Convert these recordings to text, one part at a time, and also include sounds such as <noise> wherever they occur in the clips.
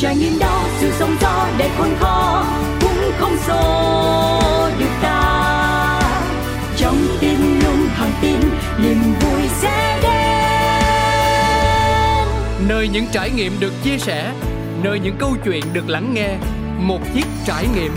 trải nghiệm đó, sự sống gió để khôn khó cũng không xô được ta. Trong tim luôn thẳng tin, niềm vui sẽ đến. Nơi những trải nghiệm được chia sẻ, nơi những câu chuyện được lắng nghe, một chiếc trải nghiệm.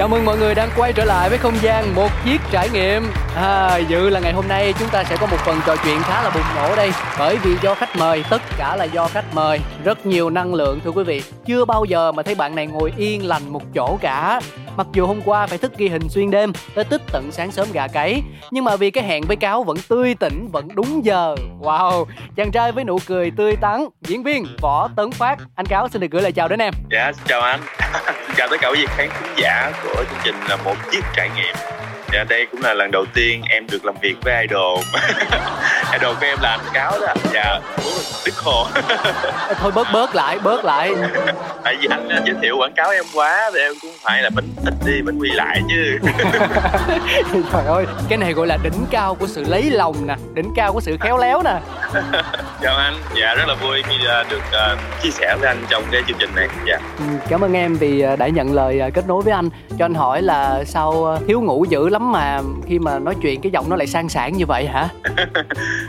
Chào mừng mọi người đang quay trở lại với không gian một chiếc trải nghiệm. À, Dự là ngày hôm nay chúng ta sẽ có một phần trò chuyện khá là bùng nổ đây Bởi vì do khách mời, tất cả là do khách mời. Rất nhiều năng lượng thưa quý vị. Chưa bao giờ mà thấy bạn này ngồi yên lành một chỗ cả. Mặc dù hôm qua phải thức ghi hình xuyên đêm Tới tích tận sáng sớm gà cấy Nhưng mà vì cái hẹn với cáo vẫn tươi tỉnh, vẫn đúng giờ. Wow, chàng trai với nụ cười tươi tắn Diễn viên Võ Tấn Phát. Anh cáo xin được gửi lời chào đến em. Dạ, chào anh. Chào tất cả quý vị khán giả của chương trình là một chiếc trải nghiệm. Dạ, đây cũng là lần đầu tiên em được làm việc với idol. <laughs> Idol của em là anh Cáo đó Dạ, Đức Hồ. Thôi bớt bớt lại, bớt lại. <laughs> Tại vì anh giới thiệu quảng cáo em quá Thì em cũng phải là bánh ít đi, bánh quy lại chứ. <laughs> Trời ơi, cái này gọi là đỉnh cao của sự lấy lòng nè Đỉnh cao của sự khéo léo nè. Chào anh, dạ rất là vui khi à, được uh, chia sẻ với anh trong cái chương trình này. Dạ. Ừ, Cảm ơn em vì à, đã nhận lời kết nối với anh. Cho anh hỏi là sao thiếu ngủ dữ lắm lắm mà khi mà nói chuyện cái giọng nó lại sang sảng như vậy hả? <laughs>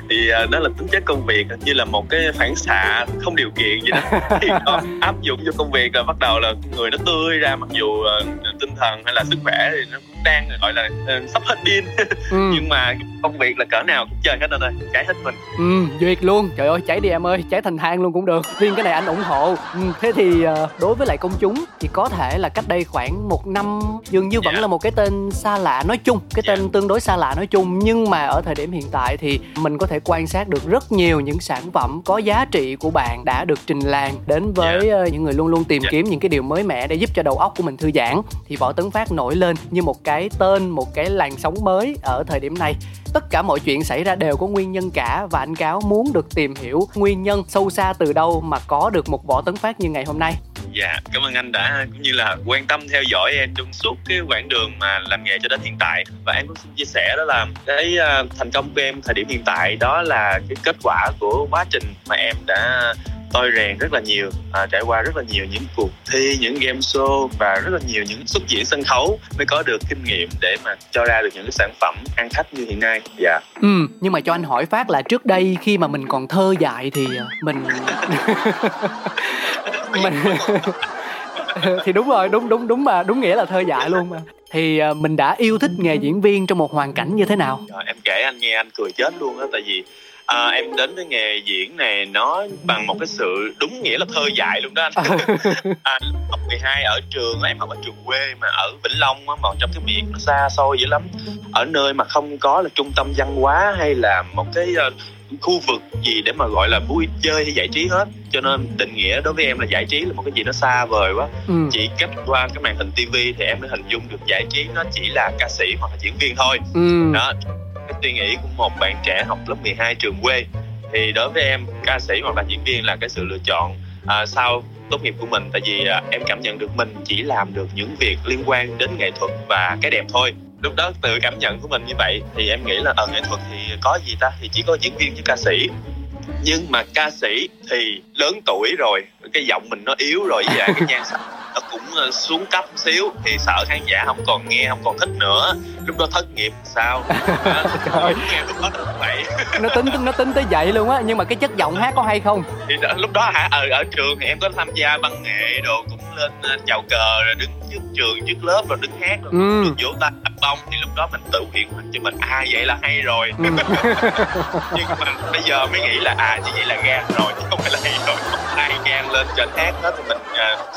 Thì uh, đó là tính chất công việc như là một cái phản xạ không điều kiện gì đó. <laughs> Thì nó áp dụng cho công việc là bắt đầu là người nó tươi ra mặc dù uh, tinh thần hay là sức khỏe thì nó cũng đang gọi là uh, sắp hết pin ừ. <laughs> nhưng mà công việc là cỡ nào cũng chơi hết anh ơi cháy hết mình ừ duyệt luôn trời ơi cháy đi em ơi cháy thành than luôn cũng được riêng cái này anh ủng hộ ừ, thế thì đối với lại công chúng thì có thể là cách đây khoảng một năm dường như vẫn yeah. Dạ. là một cái tên xa lạ nói chung cái tên tương đối xa lạ nói chung nhưng mà ở thời điểm hiện tại thì mình có thể quan sát được rất nhiều những sản phẩm có giá trị của bạn đã được trình làng đến với yeah. Ờ, những người luôn luôn tìm yeah. kiếm những cái điều mới mẻ để giúp cho đầu óc của mình thư giãn thì võ tấn phát nổi lên như một cái cái tên, một cái làn sóng mới ở thời điểm này. Tất cả mọi chuyện xảy ra đều có nguyên nhân cả và anh cáo muốn được tìm hiểu nguyên nhân sâu xa từ đâu mà có được một võ tấn phát như ngày hôm nay. Dạ cảm ơn anh đã cũng như là quan tâm theo dõi em trong suốt cái quãng đường mà làm nghề cho đến hiện tại. Và em cũng xin chia sẻ đó là cái ờ, thành công của em thời điểm hiện tại đó là cái kết quả của quá trình mà em đã tôi rèn rất là nhiều à, trải qua rất là nhiều những cuộc thi những game show và rất là nhiều những xuất diễn sân khấu mới có được kinh nghiệm để mà cho ra được những cái sản phẩm ăn khách như hiện nay. Dạ. Yeah. ừ nhưng mà cho anh hỏi phát là trước đây khi mà mình còn thơ dại thì à, mình <laughs> <laughs> mình <laughs> thì đúng rồi đúng đúng đúng mà đúng nghĩa là thơ dại luôn mà. Thì à, mình đã yêu thích nghề diễn viên trong một hoàn cảnh như thế nào? Em kể anh nghe anh cười chết luôn á tại vì à, em đến với nghề diễn này nó bằng một cái sự đúng nghĩa là thơ dại luôn đó anh. À, <laughs> học 12 ở trường em học ở trường quê mà ở Vĩnh Long á mà trong cái miền nó xa xôi dữ lắm. Ở nơi mà không có là trung tâm văn hóa hay là một cái uh, khu vực gì để mà gọi là vui chơi hay giải trí hết. Cho nên định nghĩa đối với em là giải trí là một cái gì nó xa vời quá. Ừ. chỉ cách qua cái màn hình tivi thì em mới hình dung được giải trí nó chỉ là ca sĩ hoặc là diễn viên thôi. Ừ. đó cái suy nghĩ của một bạn trẻ học lớp 12 trường quê. Thì đối với em ca sĩ hoặc là diễn viên là cái sự lựa chọn à, sau tốt nghiệp của mình. Tại vì à, em cảm nhận được mình chỉ làm được những việc liên quan đến nghệ thuật và cái đẹp thôi. Lúc đó từ cảm nhận của mình như vậy thì em nghĩ là ở nghệ thuật thì có gì ta? Thì chỉ có diễn viên với ca sĩ. Nhưng mà ca sĩ thì lớn tuổi rồi cái giọng mình nó yếu rồi và cái nhan sắc nó cũng ờ, xuống cấp xíu. Thì sợ khán giả không còn nghe không còn thích nữa. Lúc đó thất nghiệp sao? Trời. nghe <laughs> lúc đó nó vậy. Nó tính nó tính tới vậy luôn á nhưng mà cái chất giọng hát có hay không? Thì đó, lúc đó hả? Ở ở trường thì em có tham gia văn nghệ đồ cũng lên ờ, chào cờ rồi đứng trước trường trước lớp rồi đứng hát rồi ừ. được vỗ tay đặt bông. Thì lúc đó mình tự hiện cho mình. À vậy là hay rồi. Ừ. <laughs> nhưng mà bây giờ mới nghĩ là à như vậy là gan rồi chứ không phải là hay rồi. Ai gan lên trên hát hết thì mình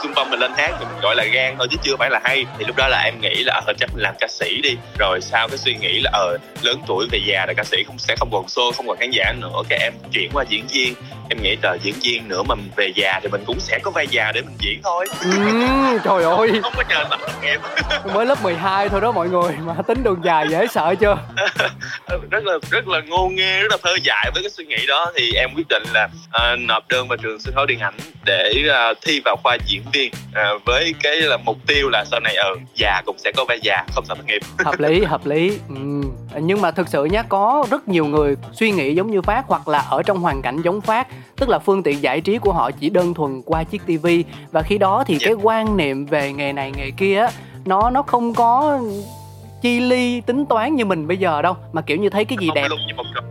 xung phong mình lên hát thì mình gọi là gan thôi chứ chưa phải là hay. Thì lúc đó là em nghĩ là ờ chắc mình làm ca sĩ đi. Rồi sau cái suy nghĩ là ờ lớn tuổi về già là ca sĩ không sẽ không còn show không còn khán giả nữa cái em chuyển qua diễn viên. Em nghĩ là diễn viên nữa mà mình về già thì mình cũng sẽ có vai già để mình diễn thôi. Ừ, trời ơi. <laughs> Không có chờ tập nghiệp. <laughs> Mới lớp 12 thôi đó mọi người mà tính đường dài dễ sợ chưa? <laughs> Rất là rất là ngô nghê rất là thơ dại với cái suy nghĩ đó. Thì em quyết định là uh, nộp đơn vào trường sân khấu điện ảnh để uh, thi vào khoa diễn viên uh, với cái là mục tiêu là sau này ở uh, già cũng sẽ có vai già không sợ thất nghiệp. <laughs> Hợp lý hợp lý. Ừ. nhưng mà thực sự nhá có rất nhiều người suy nghĩ giống như phát hoặc là ở trong hoàn cảnh giống phát tức là phương tiện giải trí của họ chỉ đơn thuần qua chiếc tivi và khi đó thì cái quan niệm về nghề này nghề kia nó nó không có chi ly tính toán như mình bây giờ đâu. Mà kiểu như thấy cái gì đẹp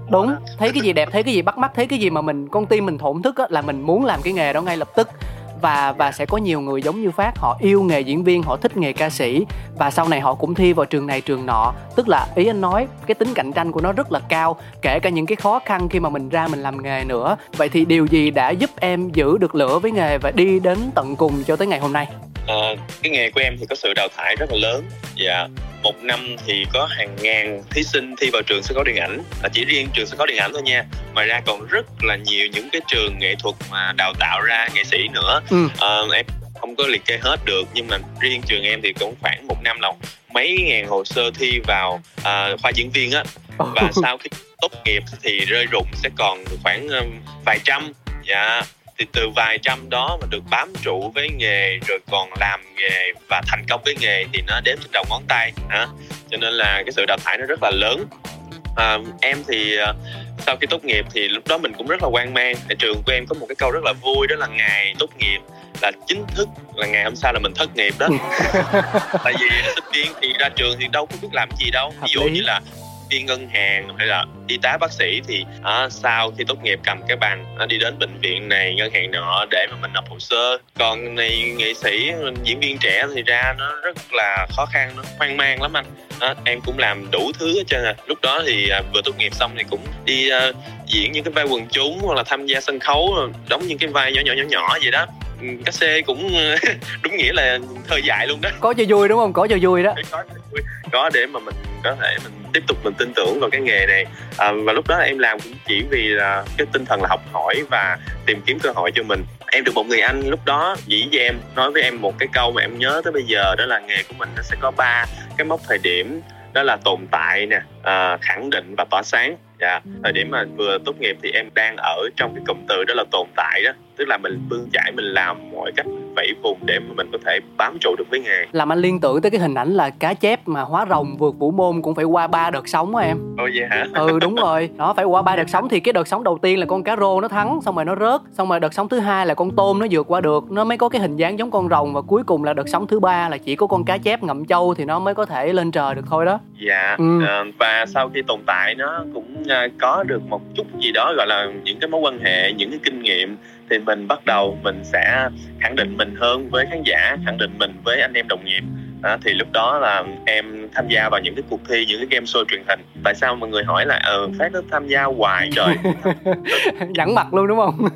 đúng thấy cái gì đẹp thấy cái gì bắt mắt thấy cái gì mà mình con tim mình thổn thức á là mình muốn làm cái nghề đó ngay lập tức và và sẽ có nhiều người giống như phát. Họ yêu nghề diễn viên họ thích nghề ca sĩ. Và sau này họ cũng thi vào trường này trường nọ. Tức là ý anh nói cái tính cạnh tranh của nó rất là cao kể cả những cái khó khăn khi mà mình ra mình làm nghề nữa. Vậy thì điều gì đã giúp em giữ được lửa với nghề và đi đến tận cùng cho tới ngày hôm nay? À, cái nghề của em thì có sự đào thải rất là lớn. Dạ một năm thì có hàng ngàn thí sinh thi vào trường sân khấu điện ảnh. Là chỉ riêng trường sân khấu điện ảnh thôi nha. Ngoài ra còn rất là nhiều những cái trường nghệ thuật mà đào tạo ra nghệ sĩ nữa ừ. à, em không có liệt kê hết được nhưng mà riêng trường em thì cũng khoảng một năm là mấy ngàn hồ sơ thi vào uh, khoa diễn viên á. Và sau khi tốt nghiệp thì rơi rụng sẽ còn khoảng um, vài trăm. Dạ. Thì từ vài trăm đó mà được bám trụ với nghề rồi còn làm nghề và thành công với nghề thì nó đếm trên đầu ngón tay hả? Cho nên là cái sự đào thải nó rất là lớn. À, em thì uh, sau khi tốt nghiệp thì lúc đó mình cũng rất là hoang mang. Tại trường của em có một cái câu rất là vui đó là ngày tốt nghiệp là chính thức là ngày hôm sau là mình thất nghiệp đó. <laughs> Tại vì sinh viên thì ra trường thì đâu có biết làm gì đâu. Ví dụ như là viên ngân hàng hay là y tá bác sĩ thì à, sau khi tốt nghiệp cầm cái bằng à, đi đến bệnh viện này ngân hàng nọ để mà mình nộp hồ sơ. Còn này nghệ sĩ diễn viên trẻ thì ra nó rất là khó khăn nó hoang mang lắm anh. À, em cũng làm đủ thứ hết trơn à. Lúc đó thì à, vừa tốt nghiệp xong thì cũng đi à, diễn những cái vai quần chúng hoặc là tham gia sân khấu đóng những cái vai nhỏ nhỏ nhỏ nhỏ vậy đó. Ừ, các xe cũng <laughs> đúng nghĩa là thời dài luôn đó. Có cho vui đúng không? Có cho vui đó. Có, có để mà mình có thể mình tiếp tục mình tin tưởng vào cái nghề này. À, và lúc đó em làm cũng chỉ vì là cái tinh thần là học hỏi và tìm kiếm cơ hội cho mình. Em được một người anh lúc đó dĩ với em nói với em một cái câu mà em nhớ tới bây giờ đó là nghề của mình nó sẽ có ba cái mốc thời điểm đó là tồn tại nè à, khẳng định và tỏa sáng dạ thời điểm mà vừa tốt nghiệp thì em đang ở trong cái cụm từ đó là tồn tại đó. Tức là mình bươn chải mình làm mọi cách vẫy vùng để mà mình có thể bám trụ được với nghề. Làm anh liên tưởng tới cái hình ảnh là cá chép mà hóa rồng vượt vũ môn cũng phải qua ba đợt sóng á em. Ồ vậy hả? Ừ đúng rồi. Đó phải qua ba đợt sóng thì cái đợt sóng đầu tiên là con cá rô nó thắng xong rồi nó rớt xong rồi đợt sóng thứ hai là con tôm nó vượt qua được. Nó mới có cái hình dáng giống con rồng và cuối cùng là đợt sóng thứ ba là chỉ có con cá chép ngậm châu thì nó mới có thể lên trời được thôi đó. Dạ. Ừ. à, và sau khi tồn tại nó cũng có được một chút gì đó gọi là những cái mối quan hệ những cái kinh nghiệm thì mình bắt đầu mình sẽ khẳng định mình hơn với khán giả khẳng định mình với anh em đồng nghiệp. À, thì lúc đó là em tham gia vào những cái cuộc thi những cái game show truyền hình. Tại sao mọi người hỏi là ờ phát nó tham gia hoài trời? <laughs> Nhẵn mặt luôn đúng không?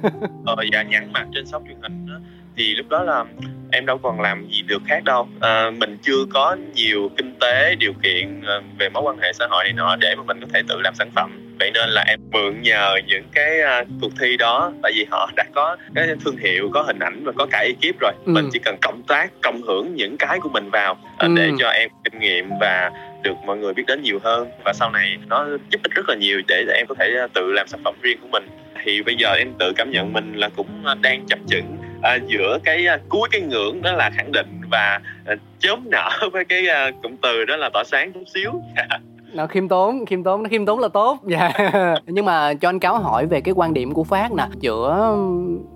Ờ dạ nhẵn mặt trên sóng truyền hình đó thì lúc đó là em đâu còn làm gì được khác đâu. À, mình chưa có nhiều kinh tế điều kiện ờ, về mối quan hệ xã hội này nọ để mà mình có thể tự làm sản phẩm. Vậy nên là em mượn nhờ những cái uh, cuộc thi đó tại vì họ đã có cái thương hiệu có hình ảnh và có cả ekip rồi. Ừ. mình chỉ cần cộng tác cộng hưởng những cái của mình vào uh, ừ. để cho em kinh nghiệm và được mọi người biết đến nhiều hơn. Và sau này nó giúp ích rất là nhiều để, để em có thể tự làm sản phẩm riêng của mình. Thì bây giờ em tự cảm nhận mình là cũng đang chập chững à, giữa cái à, cuối cái ngưỡng đó là khẳng định và à, chớm nở với cái à, cụm từ đó là tỏa sáng chút xíu. <laughs> nó khiêm tốn khiêm tốn nó khiêm tốn là tốt. <laughs> Dạ nhưng mà cho anh cáo hỏi về cái quan điểm của phát nè. Giữa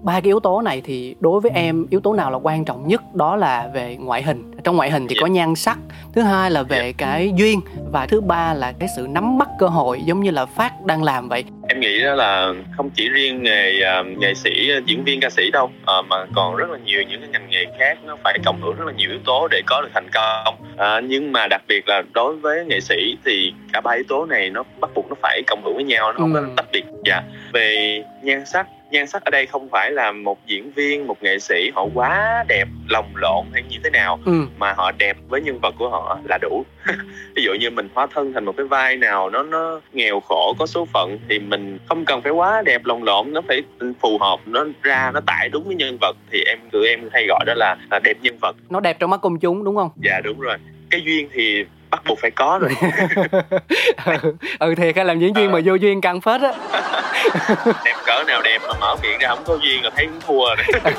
ba cái yếu tố này thì đối với em yếu tố nào là quan trọng nhất? Đó là về ngoại hình. Trong ngoại hình thì có nhan sắc thứ hai là về cái duyên và thứ ba là cái sự nắm bắt cơ hội giống như là phát đang làm vậy. Em nghĩ đó là không chỉ riêng nghề uh, nghệ sĩ diễn viên ca sĩ đâu uh, mà còn rất là nhiều những cái ngành nghề khác. Nó phải cộng hưởng rất là nhiều yếu tố để có được thành công. Uh, nhưng mà đặc biệt là đối với nghệ sĩ thì cả ba yếu tố này nó bắt buộc nó phải cộng hưởng với nhau nó không ừ. có tách biệt. Dạ. Về nhan sắc nhan sắc ở đây không phải là một diễn viên một nghệ sĩ họ quá đẹp lồng lộn hay như thế nào ừ. mà họ đẹp với nhân vật của họ là đủ. <laughs> Ví dụ như mình hóa thân thành một cái vai nào nó nó nghèo khổ có số phận thì mình không cần phải quá đẹp lồng lộn nó phải phù hợp nó ra nó tải đúng với nhân vật. Thì em tụi em hay gọi đó là, là đẹp nhân vật. Nó đẹp trong mắt công chúng đúng không? Dạ đúng rồi. Cái duyên thì bắt buộc phải có rồi. <laughs> Ừ, ừ thiệt hay làm diễn viên à. mà vô duyên căng phết á. <laughs> Đẹp cỡ nào đẹp mà mở miệng ra không có duyên là thấy cũng thua rồi. <laughs>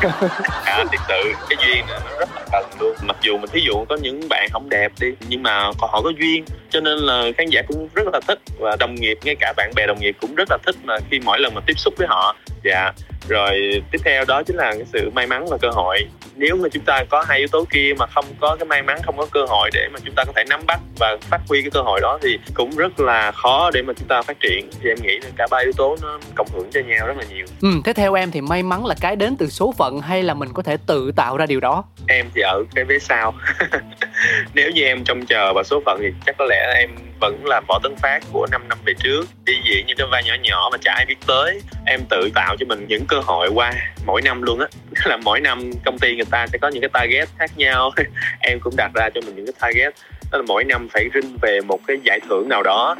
À, thiệt sự cái duyên nó rất là cần luôn. Mặc dù mình thí dụ có những bạn không đẹp đi nhưng mà còn họ có duyên cho nên là khán giả cũng rất là thích và đồng nghiệp ngay cả bạn bè đồng nghiệp cũng rất là thích mà khi mỗi lần mà tiếp xúc với họ dạ. Rồi tiếp theo đó chính là cái sự may mắn và cơ hội. Nếu mà chúng ta có hai yếu tố kia mà không có cái may mắn không có cơ hội để mà chúng ta có thể nắm bắt và phát huy cái cơ hội đó thì cũng rất là khó để mà chúng ta phát triển. Thì em nghĩ là cả ba yếu tố nó cộng hưởng cho nhau rất là nhiều. Ừ thế theo em thì may mắn là cái đến từ số phận hay là mình có thể tự tạo ra điều đó? Em thì ở cái vế sau <laughs> <laughs> nếu như em trông chờ vào số phận thì chắc có lẽ em vẫn là võ tấn phát của 5 năm về trước. Đi diễn những cái vai nhỏ nhỏ mà chả ai biết tới. Em tự tạo cho mình những cơ hội qua mỗi năm luôn á. <laughs> Là mỗi năm công ty người ta sẽ có những cái target khác nhau. <laughs> Em cũng đặt ra cho mình những cái target. Đó là mỗi năm phải rinh về một cái giải thưởng nào đó.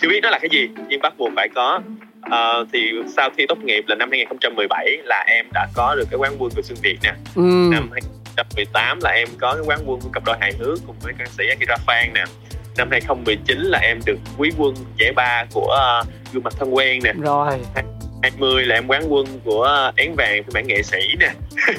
Chưa biết nó là cái gì nhưng bắt buộc phải có. Uh, thì sau khi tốt nghiệp là năm 2017 là em đã có được cái quán quân của Xuân Việt nè. Ừ. năm 2018 là em có cái quán quân của cặp đôi hài hước cùng với ca sĩ Akira Phan nè. Năm 2019 là em được quý quân giải ba của uh, gương mặt thân quen nè. Rồi. 20 là em quán quân của én vàng phiên bản nghệ sĩ nè. <laughs>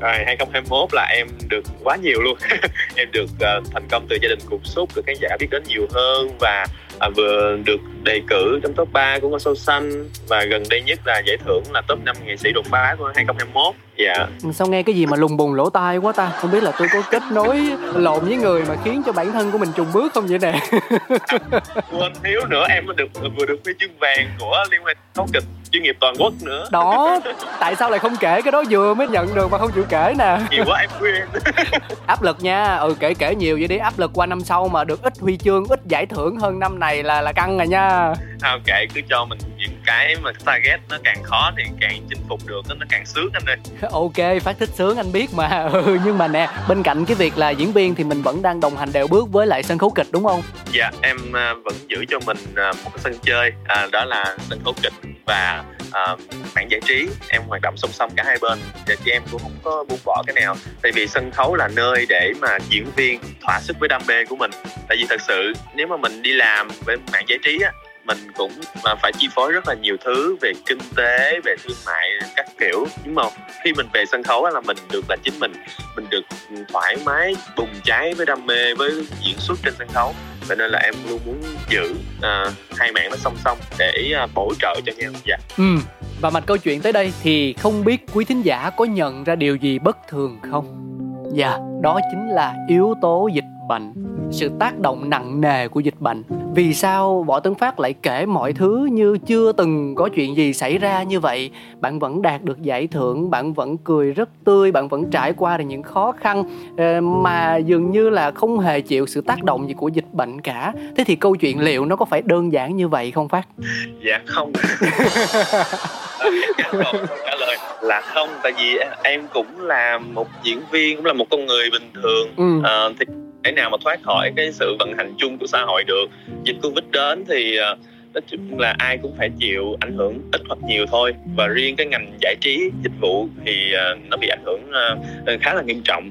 Rồi 2021 là em được quá nhiều luôn. <laughs> Em được uh, thành công từ gia đình cục xúc được khán giả biết đến nhiều hơn và à, vừa được đề cử trong top 3 của ngôi sao xanh và gần đây nhất là giải thưởng là top 5 nghệ sĩ đột phá của 2021 dạ. Sao nghe cái gì mà lùng bùng lỗ tai quá ta? Không biết là tôi có kết nối lộn với người mà khiến cho bản thân của mình trùng bước không vậy nè? <laughs> Quên thiếu nữa em mới được vừa được huy chương vàng của liên hoan tấu kịch chuyên nghiệp toàn quốc nữa. Đó tại sao lại không kể cái đó vừa mới nhận được mà không chịu kể nè? Nhiều quá em quên. <laughs> Áp lực nha. Ừ kể kể nhiều vậy đi. Áp lực qua năm sau mà được ít huy chương ít giải thưởng hơn năm này là là căng rồi nha. Không kệ cứ cho mình những cái mà target nó càng khó thì càng chinh phục được nó càng sướng anh ơi. <laughs> Ok phát thích sướng anh biết mà. <laughs> Ừ, nhưng mà nè bên cạnh cái việc là diễn viên thì mình vẫn đang đồng hành đều bước với lại sân khấu kịch đúng không? Dạ em à, vẫn giữ cho mình à, một cái sân chơi à, đó là sân khấu kịch và À, uh, mảng giải trí em hoạt động song song cả hai bên và chị em cũng không có buông bỏ cái nào. Tại vì sân khấu là nơi để mà diễn viên thỏa sức với đam mê của mình. Tại vì thật sự nếu mà mình đi làm với mảng giải trí á mình cũng mà phải chi phối rất là nhiều thứ về kinh tế về thương mại các kiểu. Nhưng mà khi mình về sân khấu là mình được là chính mình. Mình được thoải mái bùng cháy với đam mê với diễn xuất trên sân khấu cho nên là em luôn muốn giữ uh, hai mảng nó song song để uh, bổ trợ cho nhau dạ. Ừ và mạch câu chuyện tới đây thì không biết quý thính giả có nhận ra điều gì bất thường không? Dạ đó chính là yếu tố dịch bệnh sự tác động nặng nề của dịch bệnh. Vì sao võ tấn phát lại kể mọi thứ như chưa từng có chuyện gì xảy ra như vậy? Bạn vẫn đạt được giải thưởng bạn vẫn cười rất tươi bạn vẫn trải qua được những khó khăn ờ, mà dường như là không hề chịu sự tác động gì của dịch bệnh cả. Thế thì câu chuyện liệu nó có phải đơn giản như vậy không phát? Dạ không. <laughs> Trả lời là không tại vì em cũng là một diễn viên cũng là một con người bình thường. Ừ. à, thì thể nào mà thoát khỏi cái sự vận hành chung của xã hội được. Dịch covid đến thì uh, nói chung là ai cũng phải chịu ảnh hưởng ít hoặc nhiều thôi. Và riêng cái ngành giải trí dịch vụ thì uh, nó bị ảnh hưởng uh, khá là nghiêm trọng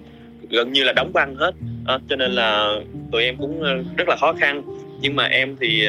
gần như là đóng băng hết. Uh, cho nên là tụi em cũng rất là khó khăn. Nhưng mà em thì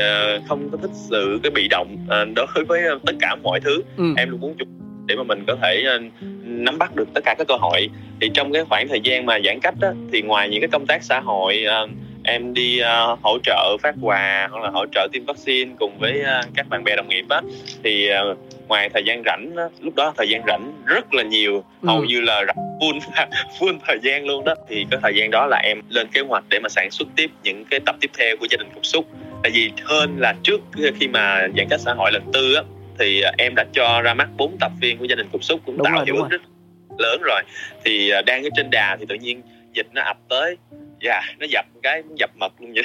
không có thích sự cái bị động đối với tất cả mọi thứ. Ừ. em luôn muốn chụp để mà mình có thể uh, nắm bắt được tất cả các cơ hội. Thì trong cái khoảng thời gian mà giãn cách đó, thì ngoài những cái công tác xã hội uh, em đi uh, hỗ trợ phát quà hoặc là hỗ trợ tiêm vaccine cùng với uh, các bạn bè đồng nghiệp á thì uh, ngoài thời gian rảnh á, lúc đó thời gian rảnh rất là nhiều ừ. hầu như là rảnh full <laughs> full thời gian luôn đó. Thì cái thời gian đó là em lên kế hoạch để mà sản xuất tiếp những cái tập tiếp theo của gia đình cục xúc. Tại vì hơn là trước khi mà giãn cách xã hội lần tư á thì em đã cho ra mắt bốn tập phim của gia đình cục xúc cũng đúng tạo hiệu ứng rất lớn rồi. Thì đang ở trên đà thì tự nhiên dịch nó ập tới. Dạ yeah, nó dập cái dập mật luôn vậy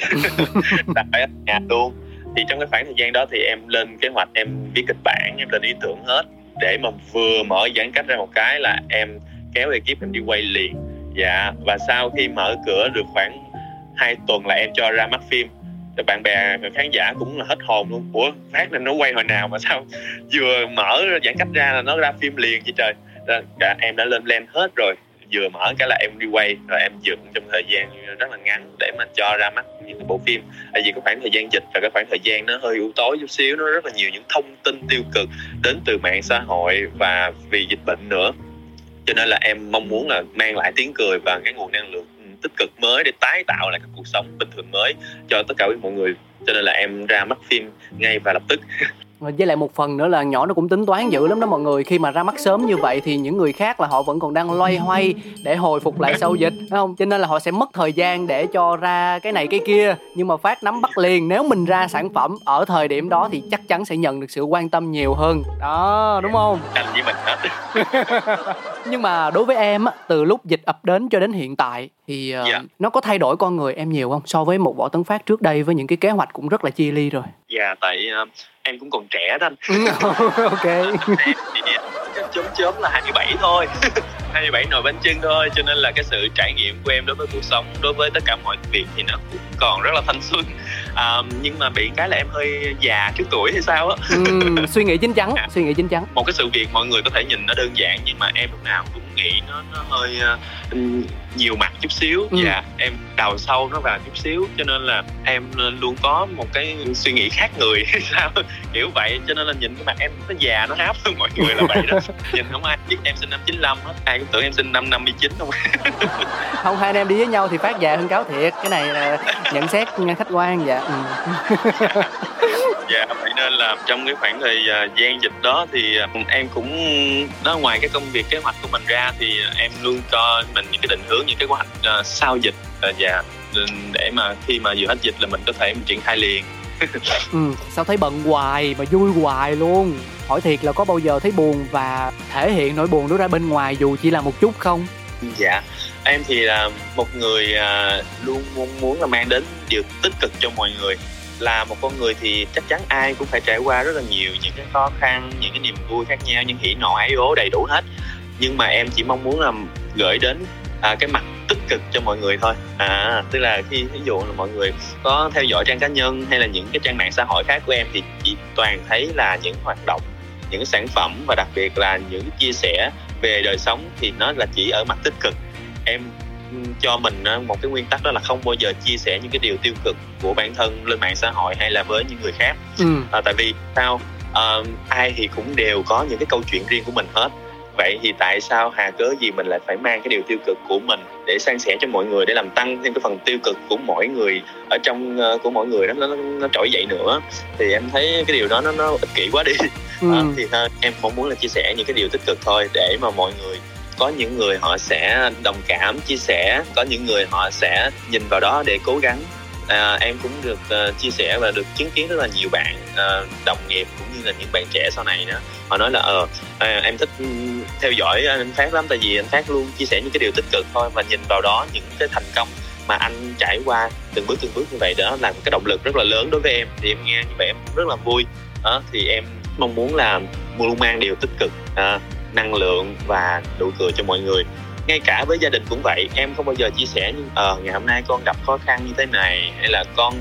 <laughs> đặt ở nhà luôn. Thì trong cái khoảng thời gian đó thì em lên kế hoạch em viết kịch bản em lên ý tưởng hết. Để mà vừa mở giãn cách ra một cái là em kéo ekip em đi quay liền. Dạ và sau khi mở cửa được khoảng hai tuần là em cho ra mắt phim rồi bạn bè khán giả cũng là hết hồn luôn. Của phát nên nó quay hồi nào mà sao vừa mở giãn cách ra là nó ra phim liền vậy trời. Cả em đã lên plan hết rồi. Vừa mở cái là em đi quay, rồi em dựng trong thời gian rất là ngắn để mà cho ra mắt những bộ phim. Tại vì cái khoảng thời gian dịch và cái khoảng thời gian nó hơi u tối chút xíu, nó rất là nhiều những thông tin tiêu cực đến từ mạng xã hội và vì dịch bệnh nữa. Cho nên là em mong muốn là mang lại tiếng cười và cái nguồn năng lượng tích cực mới để tái tạo lại cái cuộc sống bình thường mới cho tất cả mọi người. Cho nên là em ra mắt phim ngay và lập tức. <laughs> với lại một phần nữa là nhỏ nó cũng tính toán dữ lắm đó mọi người. Khi mà ra mắt sớm như vậy thì những người khác là họ vẫn còn đang loay hoay để hồi phục lại sau dịch đúng không? Cho nên là họ sẽ mất thời gian để cho ra cái này cái kia. Nhưng mà phát nắm bắt liền nếu mình ra sản phẩm ở thời điểm đó thì chắc chắn sẽ nhận được sự quan tâm nhiều hơn. Đó đúng không? Anh với mình hết. <laughs> Nhưng mà đối với em á từ lúc dịch ập đến cho đến hiện tại thì uh, Dạ. nó có thay đổi con người em nhiều không? So với một võ tấn phát trước đây với những cái kế hoạch cũng rất là chia ly rồi dạ tại ờ, em cũng còn trẻ đó anh. <laughs> Ok. Em thì ờ, chớm chớm là 27 thôi <laughs> 27 nồi bánh chưng thôi cho nên là cái sự trải nghiệm của em đối với cuộc sống đối với tất cả mọi việc thì nó cũng còn rất là thanh xuân. À, nhưng mà bị cái là em hơi già trước tuổi hay sao á. Ừ, <laughs> suy nghĩ chín chắn suy nghĩ chín chắn. Một cái sự việc mọi người có thể nhìn nó đơn giản nhưng mà em lúc nào cũng nghĩ nó nó hơi ừm, nhiều mặt chút xíu. Ừ. và em đào sâu nó vào chút xíu cho nên là em luôn có một cái suy nghĩ khác người hay sao kiểu vậy cho nên là nhìn cái mặt em nó già nó háp hơn mọi người là vậy đó. <laughs> Nhìn không ai biết em sinh năm 95 hết ai cũng tưởng em sinh năm 59 không <laughs> không hai anh em đi với nhau thì phát già hơn cáo thiệt. Cái này là nhận xét khách quan dạ. Ừ. <laughs> dạ vậy nên là trong cái khoảng thời à, gian dịch đó thì à, em cũng nó ngoài cái công việc kế hoạch của mình ra thì em luôn cho mình những cái định hướng những cái kế hoạch à, sau dịch. À, dạ để mà khi mà vừa hết dịch là mình có thể mình triển khai liền ừ sao thấy bận hoài mà vui hoài luôn. Hỏi thiệt là có bao giờ thấy buồn và thể hiện nỗi buồn đó ra bên ngoài dù chỉ là một chút không? Dạ em thì là một người à, luôn mong muốn là mang đến điều tích cực cho mọi người. Là một con người thì chắc chắn ai cũng phải trải qua rất là nhiều những cái khó khăn những cái niềm vui khác nhau những hỉ nộ ái ố đầy đủ hết. Nhưng mà em chỉ mong muốn là gửi đến à, cái mặt tích cực cho mọi người thôi. À tức là khi ví dụ là mọi người có theo dõi trang cá nhân hay là những cái trang mạng xã hội khác của em thì chỉ toàn thấy là những hoạt động những sản phẩm và đặc biệt là những chia sẻ về đời sống thì nó là chỉ ở mặt tích cực. Em ừ, cho mình á, một cái nguyên tắc đó là không bao giờ chia sẻ những cái điều tiêu cực của bản thân lên mạng xã hội hay là với những người khác. Ừ. À, tại vì sao? Ờ, ai thì cũng đều có những cái câu chuyện riêng của mình hết vậy thì tại sao hà cớ gì mình lại phải mang cái điều tiêu cực của mình để san sẻ cho mọi người để làm tăng thêm cái phần tiêu cực của mỗi người ở trong ờ, của mọi người đó nó, nó, nó trỗi dậy nữa? Thì em thấy cái điều đó nó nó ích kỷ quá đi. Ừ. Ờ, thì thôi em mong muốn là chia sẻ những cái điều tích cực thôi để mà mọi người có những người họ sẽ đồng cảm chia sẻ có những người họ sẽ nhìn vào đó để cố gắng à, em cũng được uh, chia sẻ và được chứng kiến rất là nhiều bạn uh, đồng nghiệp cũng như là những bạn trẻ sau này đó. Họ nói là ờ à, em thích ừ, theo dõi anh Phát lắm tại vì anh Phát luôn chia sẻ những cái điều tích cực thôi và nhìn vào đó những cái thành công mà anh trải qua từng bước từng bước như vậy đó là một cái động lực rất là lớn đối với em. Thì em nghe như vậy em rất là vui. Đó, thì em mong muốn là luôn mang điều tích cực à, năng lượng và đủ cười cho mọi người ngay cả với gia đình cũng vậy em không bao giờ chia sẻ như ờ ngày hôm nay con gặp khó khăn như thế này hay là con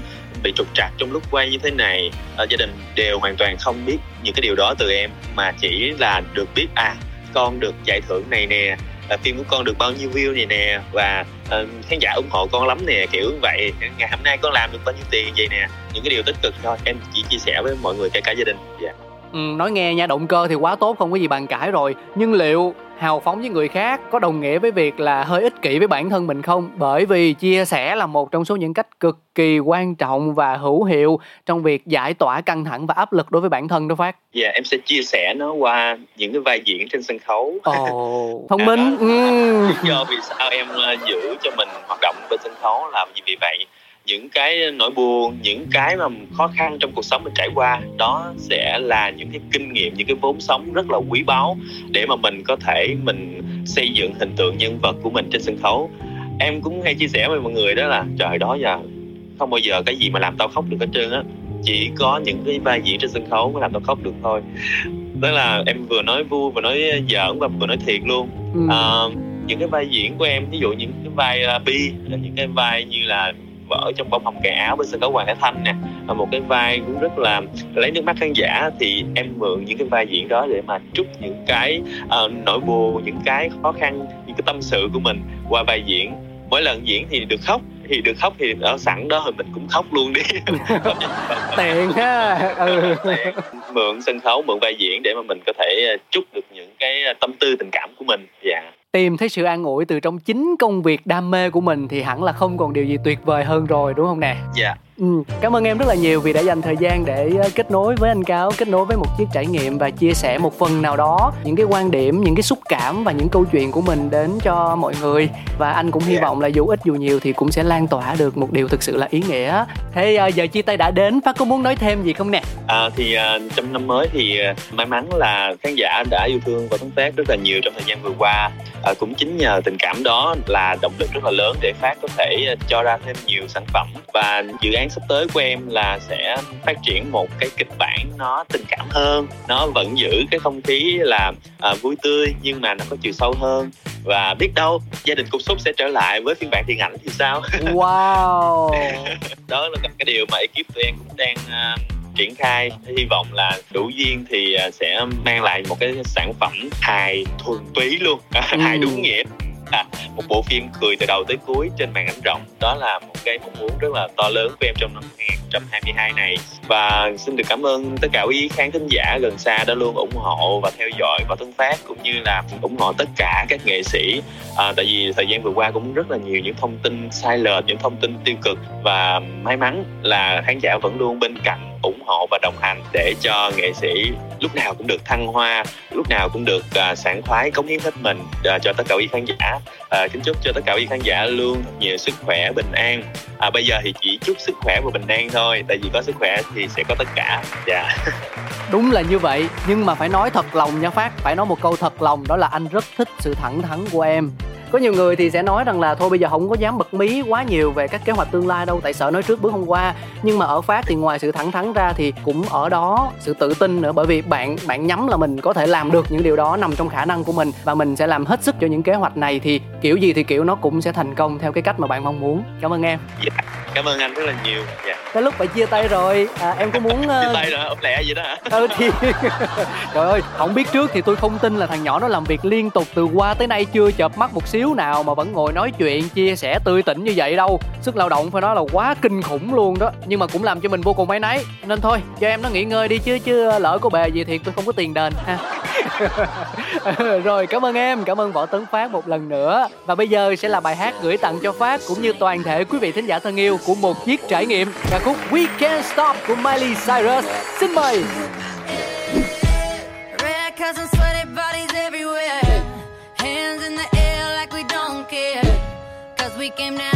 bị trục trặc trong lúc quay như thế này. Ở gia đình đều hoàn toàn không biết những cái điều đó từ em mà chỉ là được biết à con được giải thưởng này nè à, phim của con được bao nhiêu view này nè và ờ, khán giả ủng hộ con lắm nè kiểu vậy ngày hôm nay con làm được bao nhiêu tiền vậy nè. Những cái điều tích cực thôi em chỉ chia sẻ với mọi người kể cả gia đình. Dạ. Ừ, nói nghe nha động cơ thì quá tốt không có gì bàn cãi rồi. Nhưng liệu hào phóng với người khác có đồng nghĩa với việc là hơi ích kỷ với bản thân mình không? Bởi vì chia sẻ là một trong số những cách cực kỳ quan trọng và hữu hiệu trong việc giải tỏa căng thẳng và áp lực đối với bản thân đó phát. Dạ em sẽ chia sẻ nó qua những cái vai diễn trên sân khấu. ồ <laughs> thông minh. ừ. Lý <laughs> do vì sao em ờ, giữ cho mình hoạt động bên sân khấu là vì vậy những cái nỗi buồn, những cái mà khó khăn trong cuộc sống mình trải qua đó sẽ là những cái kinh nghiệm, những cái vốn sống rất là quý báu để mà mình có thể mình xây dựng hình tượng nhân vật của mình trên sân khấu. Em cũng hay chia sẻ với mọi người đó là trời đó giờ không bao giờ cái gì mà làm tao khóc được hết trơn á chỉ có những cái vai diễn trên sân khấu mới làm tao khóc được thôi đó là em vừa nói vui vừa nói giỡn và vừa nói thiệt luôn Ừ. Ờ, những cái vai diễn của em ví dụ những cái vai uh, bi là những cái vai như là vợ trong bông hồng cài áo bên sân khấu hoàng thái thanh nè. Một cái vai cũng rất là lấy nước mắt khán giả thì em mượn những cái vai diễn đó để mà trút những cái ờ, nỗi buồn những cái khó khăn những cái tâm sự của mình qua vai diễn. Mỗi lần diễn thì được khóc thì được khóc thì ở sẵn đó thì mình cũng khóc luôn đi. <laughs> Tiền ha. Ừ. mượn sân khấu mượn vai diễn để mà mình có thể ờ, trút được những cái tâm tư tình cảm của mình. Dạ tìm thấy sự an ủi từ trong chính công việc đam mê của mình thì hẳn là không còn điều gì tuyệt vời hơn rồi, đúng không nè? Dạ. Ừ, cảm ơn em rất là nhiều vì đã dành thời gian để ờ, kết nối với anh Cáo, kết nối với một chiếc trải nghiệm và chia sẻ một phần nào đó những cái quan điểm, những cái xúc cảm và những câu chuyện của mình đến cho mọi người và anh cũng hy vọng là dù ít dù nhiều thì cũng sẽ lan tỏa được một điều thực sự là ý nghĩa. Thế ờ, giờ chia tay đã đến, Phát có muốn nói thêm gì không nè? À, thì uh, trong năm mới thì may mắn là khán giả đã yêu thương và tương tác rất là nhiều trong thời gian vừa qua. Uh, cũng chính nhờ tình cảm đó là động lực rất là lớn để Phát có thể cho ra thêm nhiều sản phẩm và dự án sắp tới của em là sẽ phát triển một cái kịch bản nó tình cảm hơn. Nó vẫn giữ cái không khí là uh, vui tươi nhưng mà nó có chiều sâu hơn. Và biết đâu gia đình cục xúc sẽ trở lại với phiên bản điện ảnh thì sao? <laughs> Wow. <laughs> Đó là cái điều mà ekip tụi em cũng đang uh, triển khai. Hy vọng là đủ duyên thì sẽ mang lại một cái sản phẩm hài thuần túy luôn. <laughs> Hài đúng nghĩa là <laughs> một bộ phim cười từ đầu tới cuối trên màn ảnh rộng. Đó là một cái mong muốn rất là to lớn của em trong năm 2022 này. Và xin được cảm ơn tất cả quý khán thính giả gần xa đã luôn ủng hộ và theo dõi và tương phát cũng như là ủng hộ tất cả các nghệ sĩ. À, tại vì thời gian vừa qua cũng rất là nhiều những thông tin sai lệch những thông tin tiêu cực và may mắn là khán giả vẫn luôn bên cạnh ủng hộ và đồng hành để cho nghệ sĩ lúc nào cũng được thăng hoa lúc nào cũng được uh, sảng khoái cống hiến hết mình uh, cho tất cả quý khán giả. Uh, kính chúc cho tất cả quý khán giả luôn nhiều sức khỏe bình an. À, bây giờ thì chỉ chúc sức khỏe và bình an thôi tại vì có sức khỏe thì sẽ có tất cả dạ yeah. đúng là như vậy, nhưng mà phải nói thật lòng nha phát, phải nói một câu thật lòng, đó là anh rất thích sự thẳng thắn của em có nhiều người thì sẽ nói rằng là thôi bây giờ không có dám bật mí quá nhiều về các kế hoạch tương lai đâu tại sợ nói trước bước hôm qua. Nhưng mà ở phát thì ngoài sự thẳng thắn ra thì cũng ở đó sự tự tin nữa bởi vì bạn bạn nhắm là mình có thể làm được những điều đó nằm trong khả năng của mình và mình sẽ làm hết sức cho những kế hoạch này. Thì kiểu gì thì kiểu nó cũng sẽ thành công theo cái cách mà bạn mong muốn. Cảm ơn em. Yeah. Dạ, cảm ơn anh rất là nhiều. Yeah. tới lúc phải chia tay rồi. À, em có muốn uh... chia tay rồi ốm lẹ gì đó hả? Ừ thì <laughs> trời ơi không biết trước thì tôi không tin là thằng nhỏ nó làm việc liên tục từ qua tới nay chưa chợp mắt một xíu nào mà vẫn ngồi nói chuyện, chia sẻ tươi tỉnh như vậy đâu. Sức lao động phải nói là quá kinh khủng luôn đó, nhưng mà cũng làm cho mình vô cùng máy náy nên thôi, cho em nó nghỉ ngơi đi chứ chứ lỡ cô bề gì thì tôi không có tiền đền, ha. <laughs> Rồi, cảm ơn em, cảm ơn võ tấn phát một lần nữa. Và bây giờ sẽ là bài hát gửi tặng cho phát cũng như toàn thể quý vị thính giả thân yêu của một chiếc trải nghiệm ca khúc We Can't Stop của Miley Cyrus. Xin mời. Red Game him now.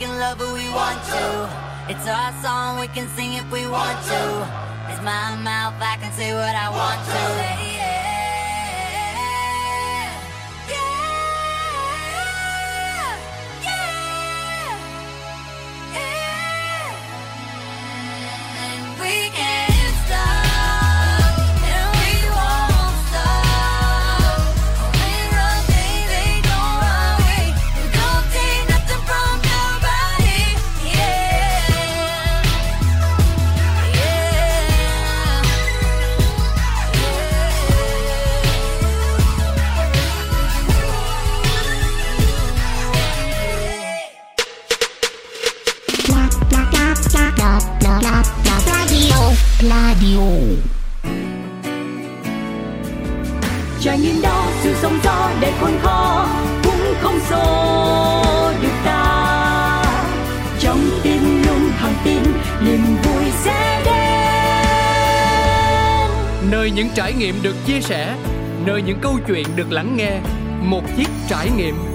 Can love who we want to. It's our song, we can sing if we want to. It's my mouth, I can say what I want to. Chia sẻ nơi những câu chuyện được lắng nghe một chiếc trải nghiệm.